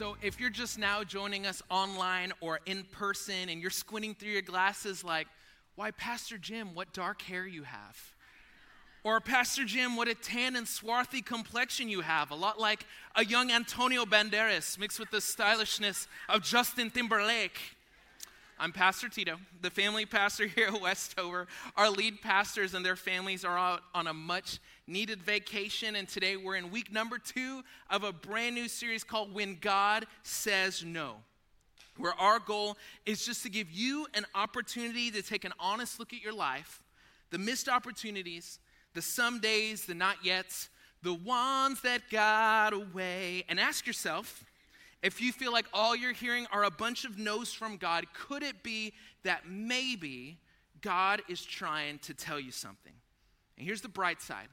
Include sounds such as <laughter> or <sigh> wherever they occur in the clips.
So, if you're just now joining us online or in person and you're squinting through your glasses, like, why, Pastor Jim, what dark hair you have? Or, Pastor Jim, what a tan and swarthy complexion you have. A lot like a young Antonio Banderas mixed with the stylishness of Justin Timberlake. I'm Pastor Tito, the family pastor <laughs> here at Westover. Our lead pastors and their families are out on a much needed vacation, and today we're in week number two of a brand new series called When God Says No. Where our goal is just to give you an opportunity to take an honest look at your life, the missed opportunities, the some days, the not yets, the ones that got away, and ask yourself, if you feel like all you're hearing are a bunch of no's from God, could it be that maybe God is trying to tell you something? And here's the bright side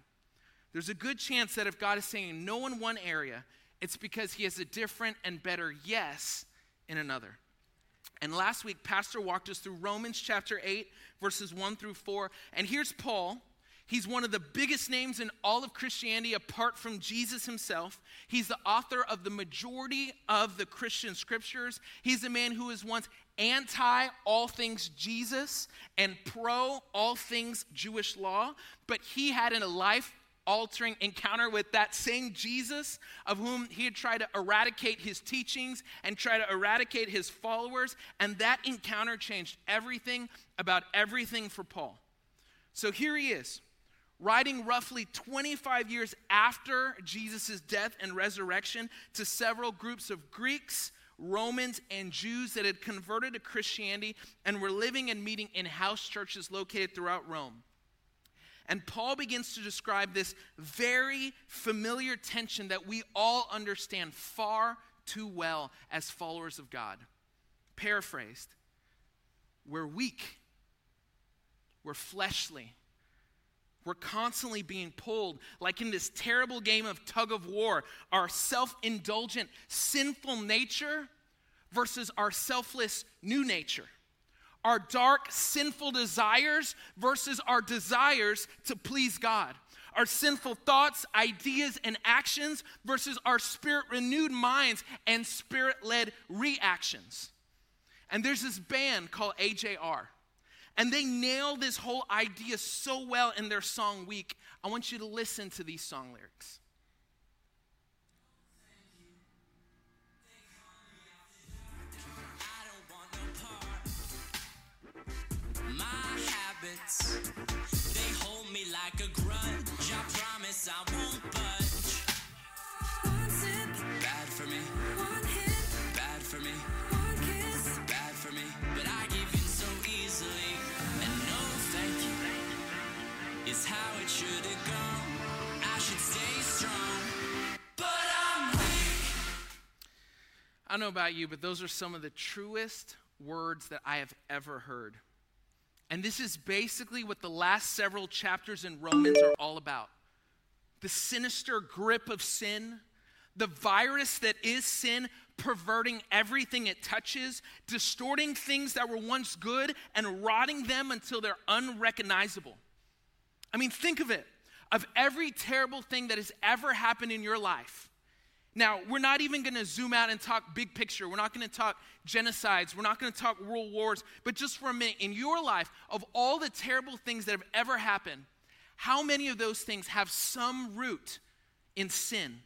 there's a good chance that if God is saying no in one area, it's because he has a different and better yes in another. And last week, Pastor walked us through Romans chapter 8, verses 1 through 4. And here's Paul He's one of the biggest names in all of Christianity apart from Jesus himself. He's the author of the majority of the Christian scriptures. He's a man who was once anti all things Jesus and pro all things Jewish law, but he had in a life altering encounter with that same Jesus of whom he had tried to eradicate his teachings and try to eradicate his followers. And that encounter changed everything about everything for Paul. So here he is writing roughly 25 years after Jesus' death and resurrection to several groups of Greeks, Romans, and Jews that had converted to Christianity and were living and meeting in house churches located throughout Rome. And Paul begins to describe this very familiar tension that we all understand far too well as followers of God. Paraphrased, we're weak, we're fleshly, we're constantly being pulled, like in this terrible game of tug of war, our self indulgent, sinful nature versus our selfless new nature. Our dark, sinful desires versus our desires to please God. Our sinful thoughts, ideas, and actions versus our spirit renewed minds and spirit led reactions. And there's this band called AJR. And they nail this whole idea so well in their song Weak. I want you to listen to these song lyrics. They hold me like a grudge. I promise I won't budge. One sip, bad for me. One hit, bad for me. One kiss, bad for me. But I give in so easily. And no thank you is how it should have gone. I should stay strong. But I'm weak. I don't know about you, but those are some of the truest words that I have ever heard. And this is basically what the last several chapters in Romans are all about the sinister grip of sin, the virus that is sin, perverting everything it touches, distorting things that were once good, and rotting them until they're unrecognizable. I mean, think of it of every terrible thing that has ever happened in your life. Now, we're not even going to zoom out and talk big picture. We're not going to talk genocides. We're not going to talk world wars. But just for a minute, in your life, of all the terrible things that have ever happened, how many of those things have some root in sin?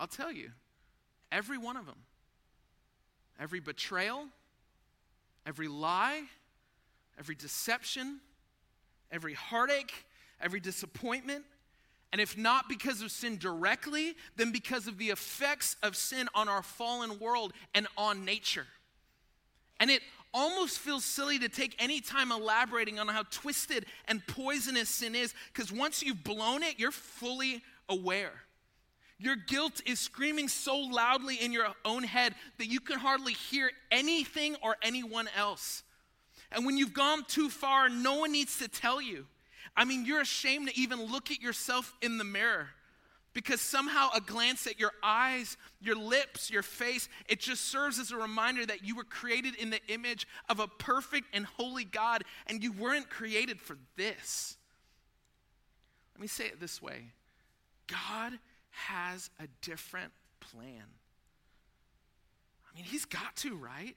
I'll tell you, every one of them. Every betrayal, every lie, every deception, every heartache, every disappointment and if not because of sin directly, then because of the effects of sin on our fallen world and on nature. And it almost feels silly to take any time elaborating on how twisted and poisonous sin is, because once you've blown it, you're fully aware. Your guilt is screaming so loudly in your own head that you can hardly hear anything or anyone else. And when you've gone too far, no one needs to tell you. I mean, you're ashamed to even look at yourself in the mirror because somehow a glance at your eyes, your lips, your face, it just serves as a reminder that you were created in the image of a perfect and holy God and you weren't created for this. Let me say it this way God has a different plan. I mean, he's got to, right?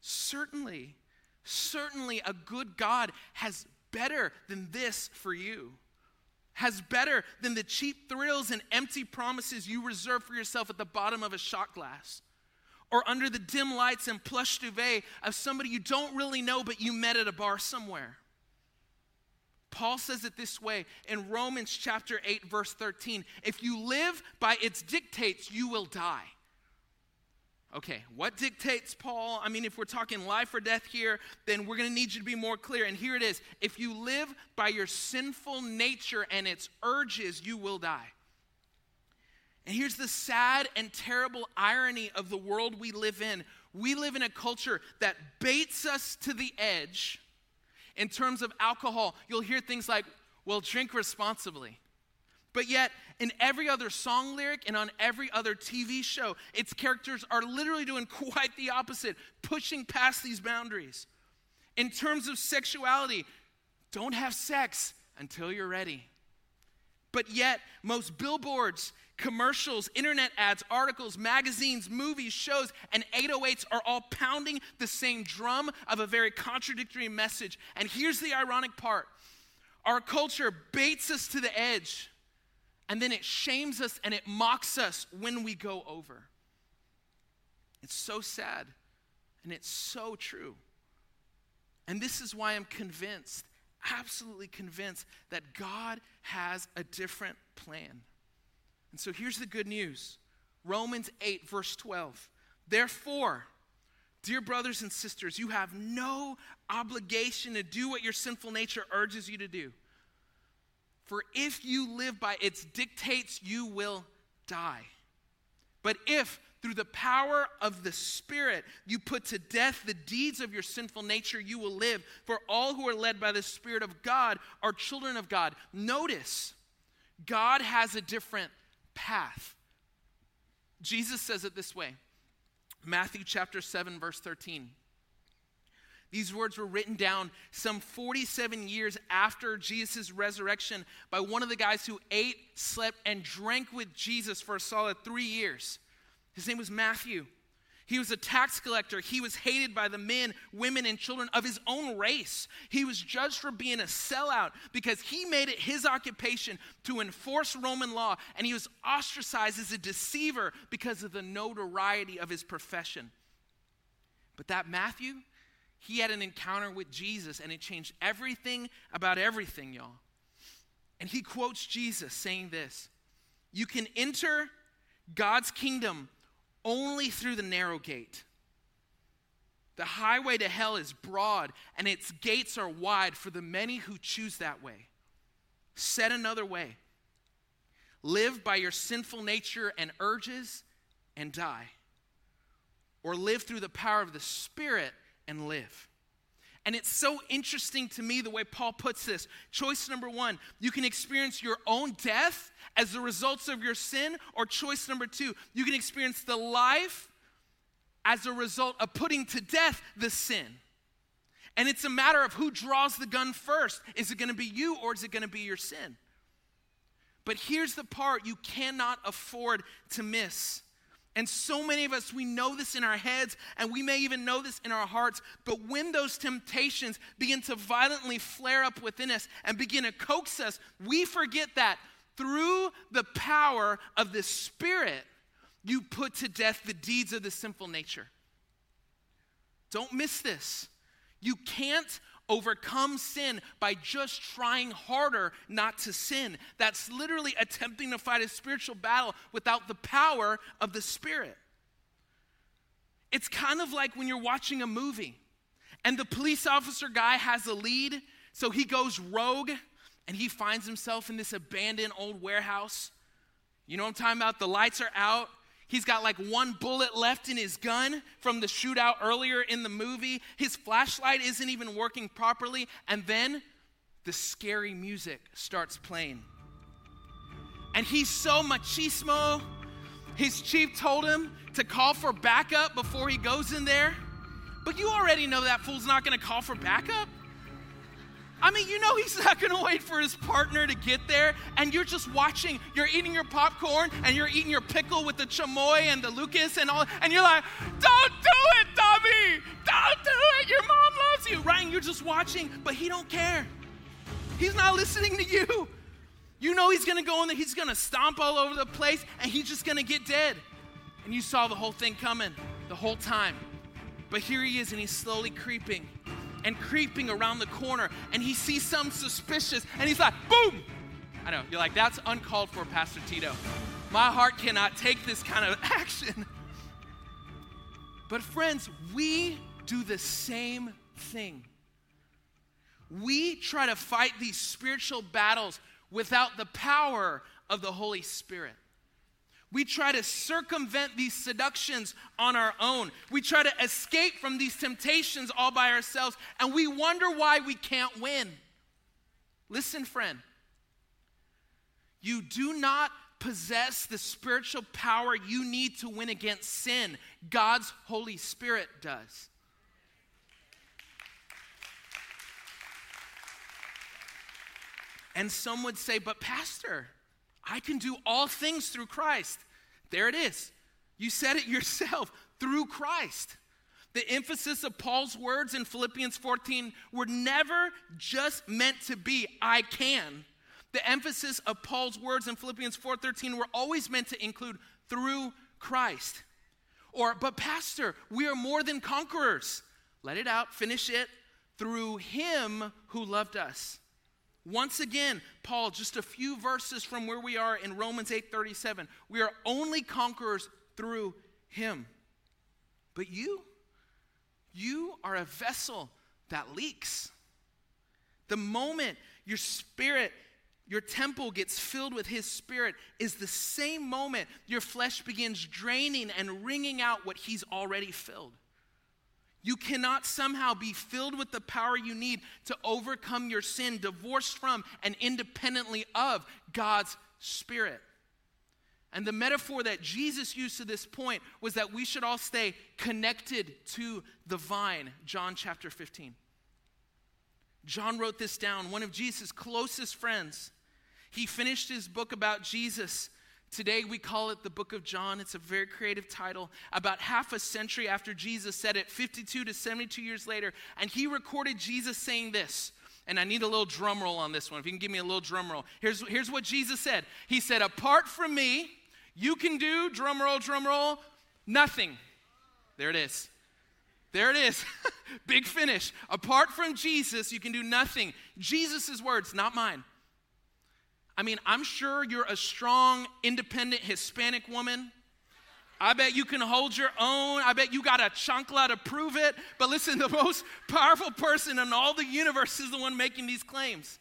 Certainly, certainly a good God has better than this for you. Has better than the cheap thrills and empty promises you reserve for yourself at the bottom of a shot glass or under the dim lights and plush duvet of somebody you don't really know but you met at a bar somewhere. Paul says it this way in Romans chapter 8, verse 13 if you live by its dictates, you will die. Okay, what dictates Paul? I mean, if we're talking life or death here, then we're going to need you to be more clear. And here it is if you live by your sinful nature and its urges, you will die. And here's the sad and terrible irony of the world we live in we live in a culture that baits us to the edge in terms of alcohol. You'll hear things like, well, drink responsibly. But yet, in every other song lyric and on every other TV show, its characters are literally doing <laughs> quite the opposite, pushing past these boundaries. In terms of sexuality, don't have sex until you're ready. But yet, most billboards, commercials, internet ads, articles, magazines, movies, shows, and 808s are all pounding the same drum of a very contradictory message. And here's the ironic part our culture baits us to the edge and then it shames us and it mocks us when we go over. It's so sad and it's so true. And this is why I'm convinced, absolutely convinced, that God has a different plan. And so here's the good news Romans 8, verse 12. Therefore, dear brothers and sisters, you have no obligation to do what your sinful nature urges you to do. For if you live by its dictates, you will die. But if through the power of the Spirit you put to death the deeds of your sinful nature, you will live. For all who are led by the Spirit of God are children of God. Notice, God has a different path. Jesus says it this way Matthew chapter 7, verse 13. These words were written down some 47 years after Jesus' resurrection by one of the guys who ate, slept, and drank with Jesus for a solid three years. His name was Matthew. He was a tax collector. He was hated by the men, women, and children of his own race. He was judged for being a sellout because he made it his occupation to enforce Roman law, and he was ostracized as a deceiver because of the notoriety of his profession. But that Matthew, he had an encounter with Jesus and it changed everything about everything, y'all. And he quotes Jesus saying this You can enter God's kingdom only through the narrow gate. The highway to hell is broad and its gates are wide for the many who choose that way. Said another way live by your sinful nature and urges and die, or live through the power of the Spirit and live. And it's so interesting to me the way Paul puts this. Choice number one, you can experience your own death as the results of your sin, or choice number two, you can experience the life as a result of putting to death the sin. And it's a matter of who draws the gun first. Is it going to be you or is it going to be your sin? But here's the part you cannot afford to miss and so many of us, we know this in our heads, and we may even know this in our hearts. But when those temptations begin to violently flare up within us and begin to coax us, we forget that through the power of the Spirit, you put to death the deeds of the sinful nature. Don't miss this. You can't overcome sin by just trying harder not to sin. That's literally attempting to fight a spiritual battle without the power of the Spirit. It's kind of like when you're watching a movie and the police officer guy has a lead, so he goes rogue and he finds himself in this abandoned old warehouse. You know what I'm talking about? The lights are out. He's got like one bullet left in his gun from the shootout earlier in the movie. His flashlight isn't even working properly. And then the scary music starts playing. And he's so machismo. His chief told him to call for backup before he goes in there. But you already know that fool's not to call for backup. I mean, you know he's <laughs> not gonna wait for his partner to get there, and you're just watching, you're eating your popcorn and you're eating your pickle with the chamoy and the Lucas and all, and you're like, don't do it, Tommy! Don't do it! Your mom loves you, right? And you're just watching, but he don't care. He's not listening to you. You know he's gonna go in there, he's gonna stomp all over the place, and he's just gonna get dead. And you saw the whole thing coming the whole time. But here he is, and he's slowly creeping and creeping around the corner, and he sees something suspicious, and he's like, boom! I know, you're like, that's uncalled for, Pastor Tito. My heart cannot take this kind of <laughs> action. But, friends, we do the same thing. We try to fight these spiritual battles without the power of the Holy Spirit. We try to circumvent these seductions on our own. We try to escape from these temptations all by ourselves, and we wonder why we can't win. Listen, friend, you do not possess the spiritual power you need to win against sin. God's Holy Spirit does. And some would say, but Pastor, I can do all things through Christ. There it is. You said it <laughs> yourself through Christ. The emphasis of Paul's words in Philippians 14 were never just meant to be I can. The emphasis of Paul's words in Philippians 4:13 were always meant to include through Christ. Or but pastor, we are more than conquerors. Let it out, finish it through him who loved us. Once again, Paul, just a few verses from where we are in Romans 8:37. We are only conquerors through him. But you, you are a vessel that leaks. The moment your spirit, your temple gets filled with his spirit, is the same moment your flesh begins draining and wringing out what he's already filled. You cannot somehow be filled with the power you need to overcome your sin, divorced from and independently of God's Spirit. And the metaphor that Jesus used to this point was that we should all stay connected to the vine, John chapter 15. John wrote this down, one of Jesus' closest friends. He finished his book about Jesus Today we call it the book of John. It's a very creative title. About half a century after Jesus said it, 52 to 72 years later, and he recorded Jesus saying this. And I need a little drum roll on this one. If you can give me a little drum roll. Here's, here's what Jesus said He said, Apart from me, you can do, drum roll, drum roll, nothing. There it is. There it is. <laughs> Big finish. Apart from Jesus, you can do nothing. Jesus' words, not mine. I mean, I'm sure you're a strong, independent Hispanic woman. I bet you can hold your own. I bet you got a chancla to prove it. But listen, <laughs> the most powerful person in all the universe is the one making these claims.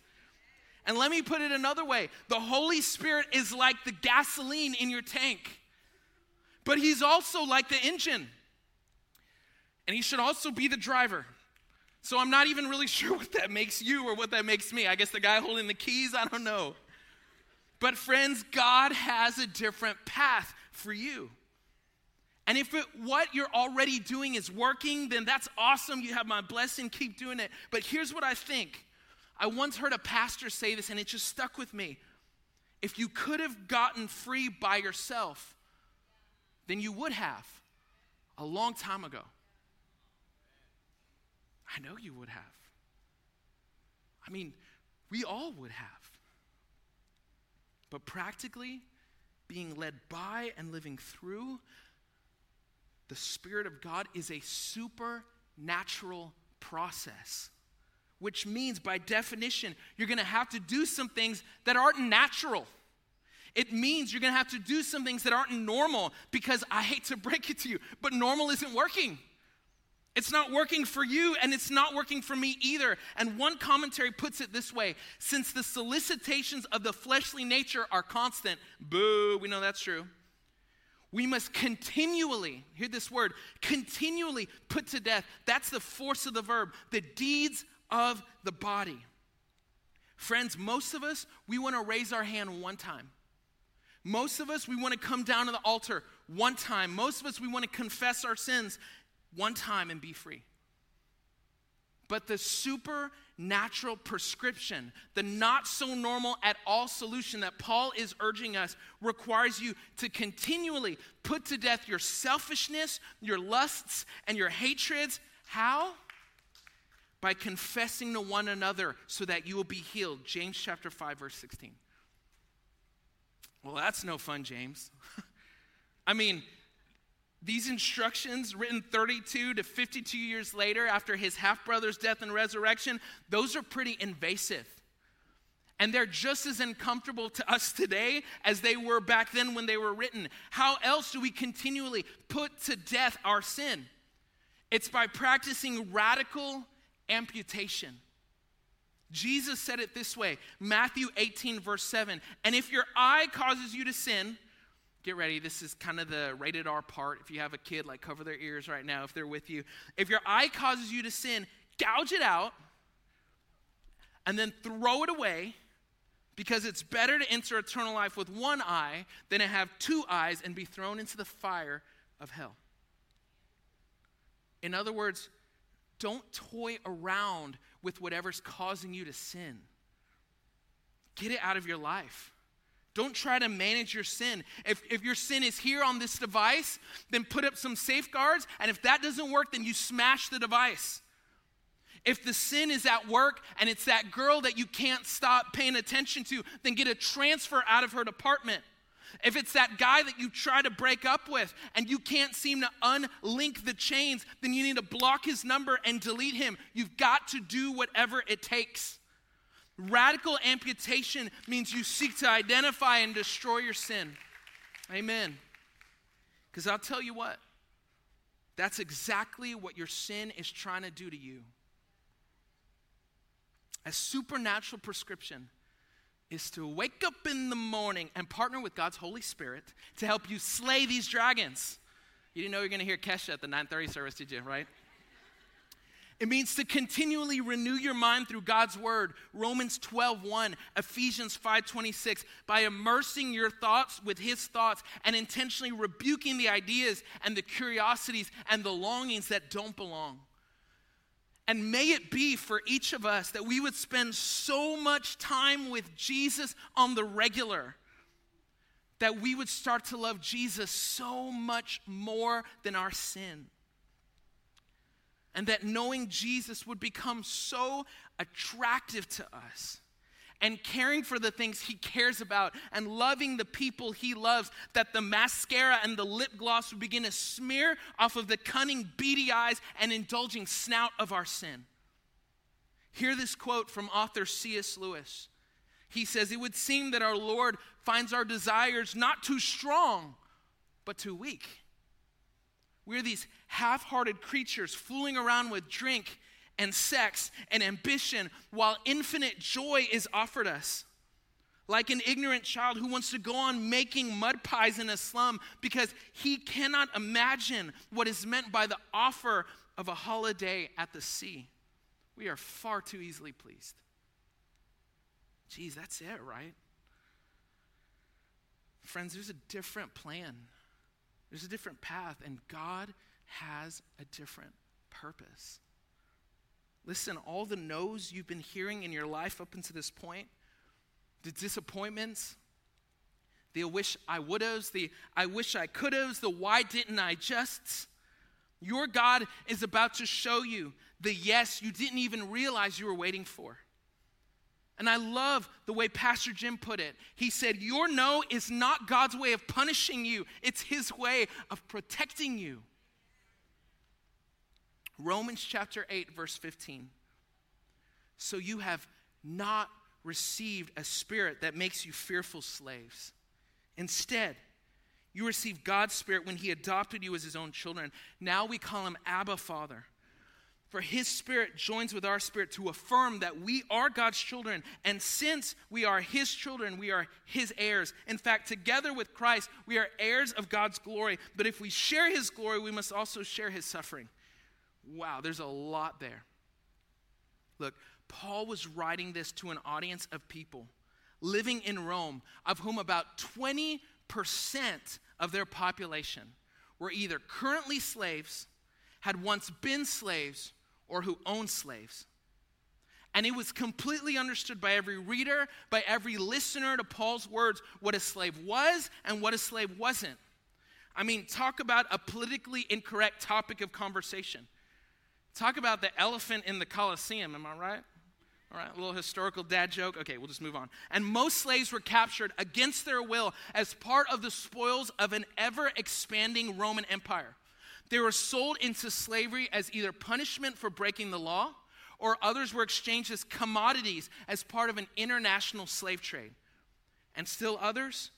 And let me put it another way the Holy Spirit is like the gasoline in your tank, but He's also like the engine. And He should also be the driver. So I'm not even really <laughs> sure what that makes you or what that makes me. I guess the guy holding the keys, I don't know. But, friends, God has a different path for you. And if it, what you're already doing is working, then that's awesome. You have my blessing. Keep doing it. But here's what I think I once heard a pastor say this, and it just stuck with me. If you could have gotten free by yourself, then you would have a long time ago. I know you would have. I mean, we all would have. But practically, being led by and living through the Spirit of God is a supernatural process, which means, by definition, you're going to have to do some things that aren't natural. It means you're going to have to do some things that aren't normal because I hate to break it to you, but normal isn't working. It's not working for you, and it's not working for me either. And one commentary puts it this way since the solicitations of the fleshly nature are constant, boo, we know that's true. We must continually, hear this word, continually put to death. That's the force of the verb, the deeds of the body. Friends, most of us, we want to raise our hand one time. Most of us, we want to come down to the altar one time. Most of us, we want to confess our sins one time and be free. but the supernatural prescription, the not so normal at all solution that Paul is urging us, requires you to continually put to death your selfishness, your lusts, and your hatreds. How? By confessing to one another so that you will be healed. James chapter 5, verse 16. Well, that's no fun, James. <laughs> I mean, these instructions, written 32 to 52 years later after his half brother's death and resurrection, those are pretty invasive. And they're just as uncomfortable to us today as they were back then when they were written. How else do we continually put to death our sin? It's by practicing radical amputation. Jesus said it this way Matthew 18, verse 7. And if your eye causes you to sin, get ready. This is kind of the rated R part. If you have a kid, like cover their ears right now if they're with you. If your eye causes you to sin, gouge it out and then throw it away because it's better to enter eternal life with one eye than to have two eyes and be thrown into the fire of hell. In other words, don't toy around with whatever's causing you to sin. Get it out of your life. Don't try to manage your sin. If, if your sin is here on this device, then put up some safeguards. And if that doesn't work, then you smash the device. If the sin is at work and it's that girl that you can't stop paying attention to, then get a transfer out of her department. If it's that guy that you try to break up with and you can't seem to unlink the chains, then you need to block his number and delete him. You've got to do whatever it takes. Radical amputation means you seek to identify and destroy your sin. Amen. Because I'll tell you what, that's exactly what your sin is trying to do to you. A supernatural prescription is to wake up in the morning and partner with God's Holy Spirit to help you slay these dragons. You didn't know you were going to hear Kesha at the 9:30 service, did you? Right? It means to continually renew your mind through God's word. Romans 12:1, Ephesians 5:26, by immersing your thoughts with his thoughts and intentionally rebuking the ideas and the curiosities and the longings that don't belong. And may it be for each of us that we would spend so much time with Jesus on the regular that we would start to love Jesus so much more than our sin and that knowing Jesus would become so attractive to us and caring for the things he cares about and loving the people he loves, that the mascara and the lip gloss would begin to smear off of the cunning, beady eyes and indulging snout of our sin. Hear this quote from author C.S. Lewis. He says, It would seem that our Lord finds our desires not too strong, but too weak. We're these half hearted creatures fooling around with drink and sex and ambition while infinite joy is offered us. Like an ignorant child who wants to go on making mud pies in a slum because he cannot imagine what is meant by the offer of a holiday at the sea. We are far too easily pleased. Geez, that's it, right? Friends, there's a different plan. There's a different path, and God has a different purpose. Listen, all the no's you've been hearing in your life up until this point, the disappointments, the wish I would have, the I wish I could have, the why didn't I just, your God is about to show you the yes you didn't even realize you were waiting for. And I love the way Pastor Jim put it. He said, Your no is not God's way of punishing you, it's His way of protecting you. Romans chapter 8, verse 15. So you have not received a spirit that makes you fearful slaves. Instead, you received God's spirit when He adopted you as His own children. Now we call Him Abba Father. For his spirit joins with our spirit to affirm that we are God's children. And since we are his children, we are his heirs. In fact, together with Christ, we are heirs of God's glory. But if we share his glory, we must also share his suffering. Wow, there's a lot there. Look, Paul was writing this to an audience of people living in Rome, of whom about 20% of their population were either currently slaves, had once been slaves, or who owned slaves. And it was completely understood by every reader, by every listener to Paul's words, what a slave was and what a slave wasn't. I mean, talk about a politically incorrect topic of conversation. Talk about the elephant in the Colosseum, am I right? All right, a little historical dad joke. Okay, we'll just move on. And most slaves were captured against their will as part of the spoils of an ever expanding Roman Empire. They were sold into slavery as either punishment for breaking the law, or others were exchanged as commodities as part of an international slave trade. And still others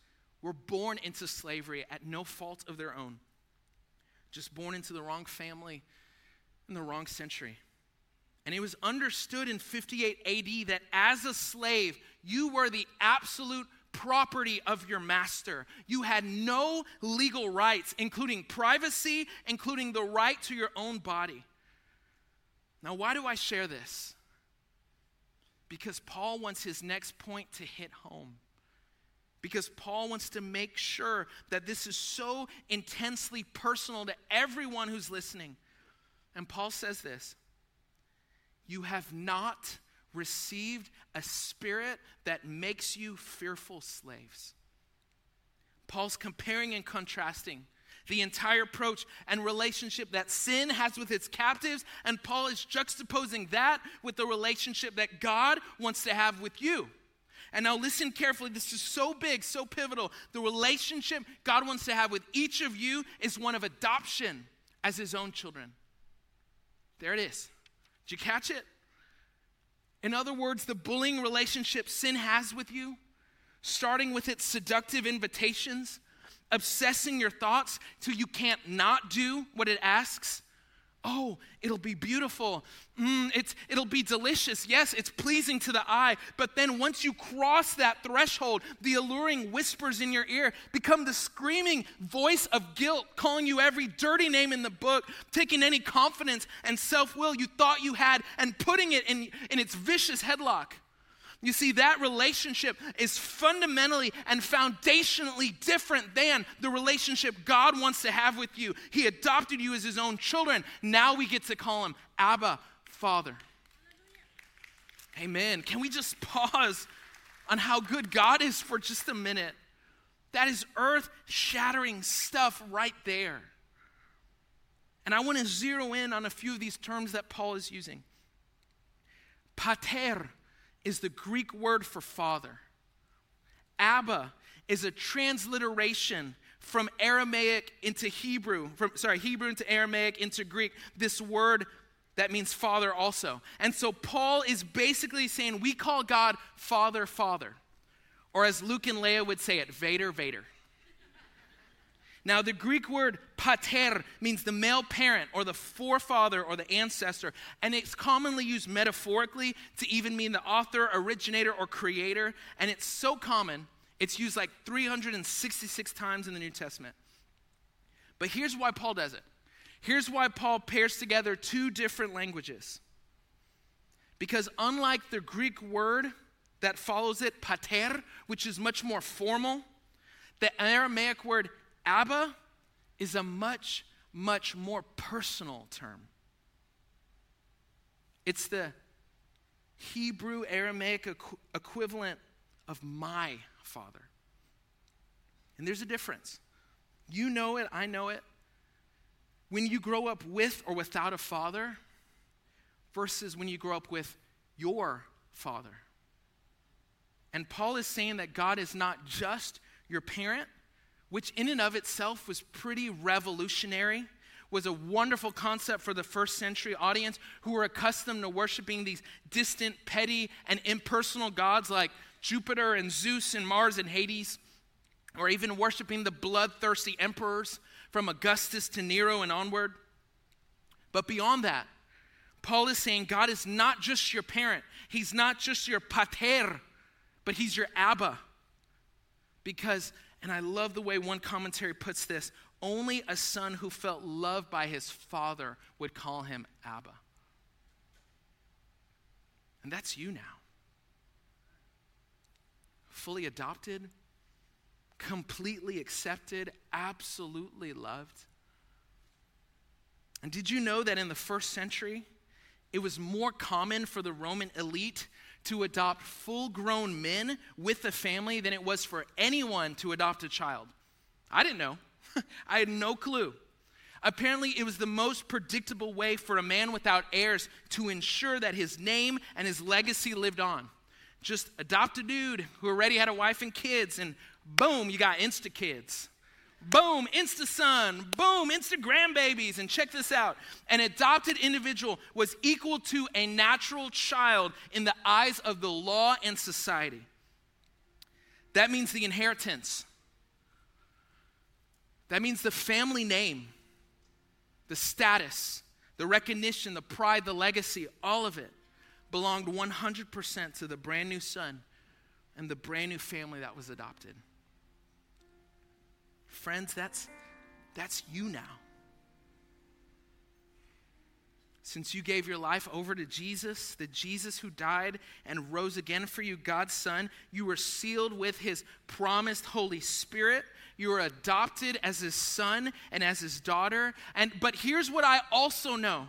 were born into slavery at no fault of their own, just born into the wrong family in the wrong century. And it was understood in 58 AD that as a slave, you were the absolute property of your master. You had no legal rights, including privacy, including the right to your own body. Now, why do I share this? Because Paul wants his next point to hit home. Because Paul wants to make sure that this is so intensely personal to everyone who's listening. And Paul says this You have not received a spirit that makes you fearful slaves. Paul's comparing and contrasting the entire approach and relationship that sin has with its captives, and Paul is juxtaposing that with the relationship that God wants to have with you. And now listen carefully. This is so big, so pivotal. The relationship God wants to have with each of you is one of adoption as his own children. There it is. Did you catch it? In other words, the bullying relationship sin has with you, starting with its seductive invitations, obsessing your thoughts till you can't not do what it asks, Oh, it'll be beautiful. Mm, it's, it'll be delicious. Yes, it's pleasing to the eye. But then once you cross that threshold, the alluring whispers in your ear become the screaming voice of guilt, calling you every dirty name in the book, taking any confidence and self will you thought you had and putting it in, in its vicious headlock. You see, that relationship is fundamentally and foundationally different than the relationship God wants to have with you. He adopted you as his own children. Now we get to call him Abba, Father. Amen. Can we just pause on how good God is for just a minute? That is earth shattering stuff right there. And I want to zero in on a few of these terms that Paul is using. Pater is the Greek word for father. Abba is a transliteration from Aramaic into Hebrew, from sorry, Hebrew into Aramaic into Greek. This word that means father also. And so Paul is basically saying we call God Father, Father. Or as Luke and Leia would say it, Vader, Vader. Now, the Greek word pater means the male parent or the forefather or the ancestor, and it's commonly used metaphorically to even mean the author, originator, or creator. And it's so common, it's used like 366 times in the New Testament. But here's why Paul does it. Here's why Paul pairs together two different languages. Because unlike the Greek word that follows it, pater, which is much more formal, the Aramaic word Abba is a much, much more personal term. It's the Hebrew Aramaic equ- equivalent of my father. And there's a difference. You know it, I know it. When you grow up with or without a father versus when you grow up with your father. And Paul is saying that God is not just your parent, which in and of itself was pretty revolutionary, was a wonderful concept for the first century audience who were accustomed to worshiping these distant, petty, and impersonal gods like Jupiter and Zeus and Mars and Hades, or even worshiping the bloodthirsty emperors from Augustus to Nero and onward. But beyond that, Paul is saying God is not just your parent, He's not just your pater, but He's your Abba. Because and I love the way one commentary puts this only a son who felt loved by his father would call him Abba. And that's you now. Fully adopted, completely accepted, absolutely loved. And did you know that in the first century, it was more common for the Roman elite to adopt full grown men with a family than it was for anyone to adopt a child. I didn't know, <laughs> I had no clue. Apparently, it was the most predictable way for a man without heirs to ensure that his name and his legacy lived on. Just adopt a dude who already had a wife and kids, and boom, you got insta kids. Boom, Insta son. Boom, Instagram babies. And check this out an adopted individual was equal to a natural child in the eyes of the law and society. That means the inheritance, that means the family name, the status, the recognition, the pride, the legacy, all of it belonged 100% to the brand new son and the brand new family that was adopted. Friends, that's, that's you now. Since you gave your life over to Jesus, the Jesus who died and rose again for you, God's Son, you were sealed with his promised Holy Spirit. You were adopted as his son and as his daughter. And but here's what I also know.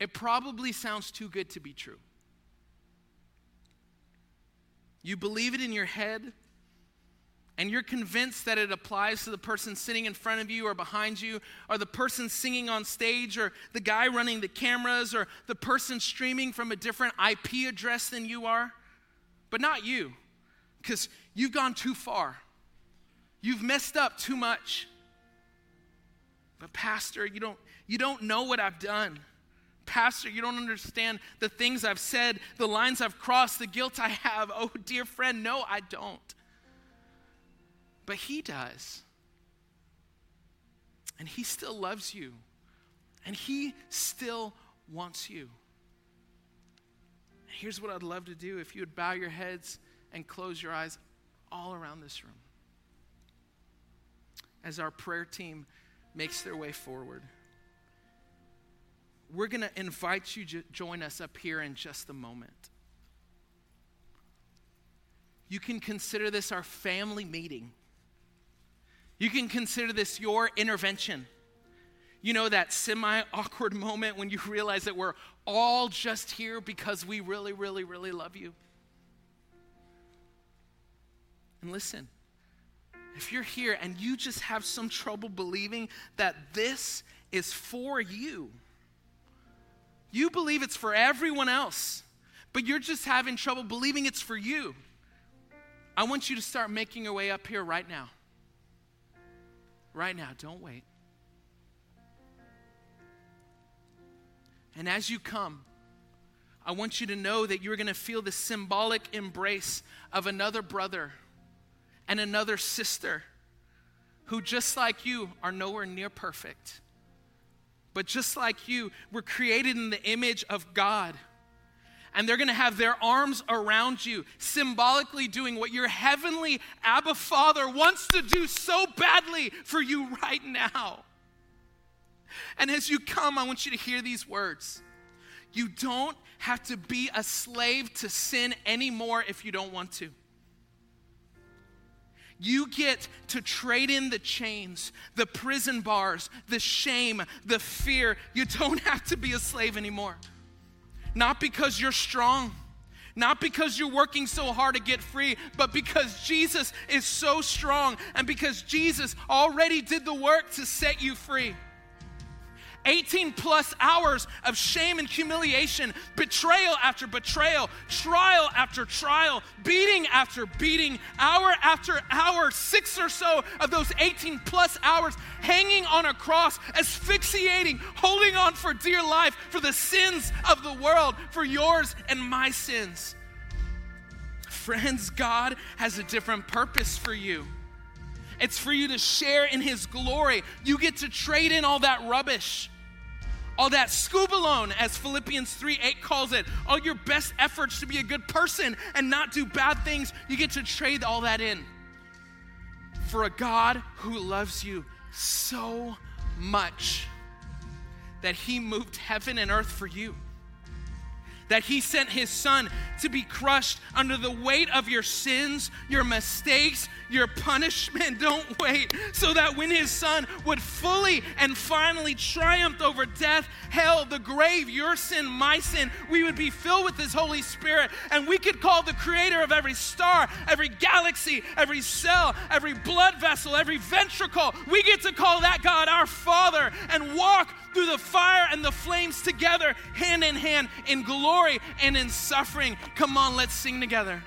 It probably sounds too good to be true. You believe it in your head, and you're convinced that it applies to the person sitting in front of you or behind you, or the person singing on stage, or the guy running the cameras, or the person streaming from a different IP address than you are, but not you, because you've gone too far. You've messed up too much. But, Pastor, you don't, you don't know what I've done. Pastor, you don't understand the things I've said, the lines I've crossed, the guilt I have. <laughs> Oh, dear friend, no, I don't but He does. And He still loves you, and He still wants you. Here's what I'd love to do if you would bow your heads and close your eyes all around this room as our prayer team makes their way forward. We're going to invite you to join us up here in just a moment. You can consider this our family meeting. You can consider this your intervention. You know, that semi awkward <laughs> moment when you realize that we're all just here because we really, really, really love you. And listen, if you're here and you just have some trouble believing that this is for you, you believe it's for everyone else, but you're just having trouble believing it's for you. I want you to start making your way up here right now right now. Don't wait. And as you come, I want you to know that you're going to feel the symbolic embrace of another brother and another sister who, just like you, are nowhere near perfect. But just like you, were created in the image of God and they're going to have their arms around you, symbolically doing what your heavenly Abba Father wants to do so badly for you right now. And as you come, I want you to hear these words. You don't have to be a slave to sin anymore if you don't want to. You get to trade in the chains, the prison bars, the shame, the fear. You don't <laughs> have to be a slave anymore. Not because you're strong, not because you're working so hard to get free, but because Jesus is so strong and because Jesus already did the work to set you free. 18 plus hours of shame and humiliation, betrayal after betrayal, trial after trial, beating after beating, hour after hour, six or so of those 18 plus hours hanging on a cross, asphyxiating, holding on for dear life for the sins of the world, for yours and my sins. Friends, God has a different purpose for you. It's for you to share in His glory. You get to trade in all that rubbish, all that skubalon, as Philippians 3 8 calls it, all your best efforts to be a good person and not do bad things. You get to trade all that in for a God who loves you so much that He moved heaven and earth for you that He sent His Son to be crushed under the weight of your sins, your mistakes, your punishment. <laughs> Don't wait. So that when His Son would fully and finally triumph over death, hell, the grave, your sin, my sin, we would be filled with His Holy Spirit. And we could call the creator of every star, every galaxy, every cell, every blood vessel, every ventricle, we get to call that God our Father and walk through the fire and the flames together, hand in hand, in glory and in suffering. Come on, let's sing together.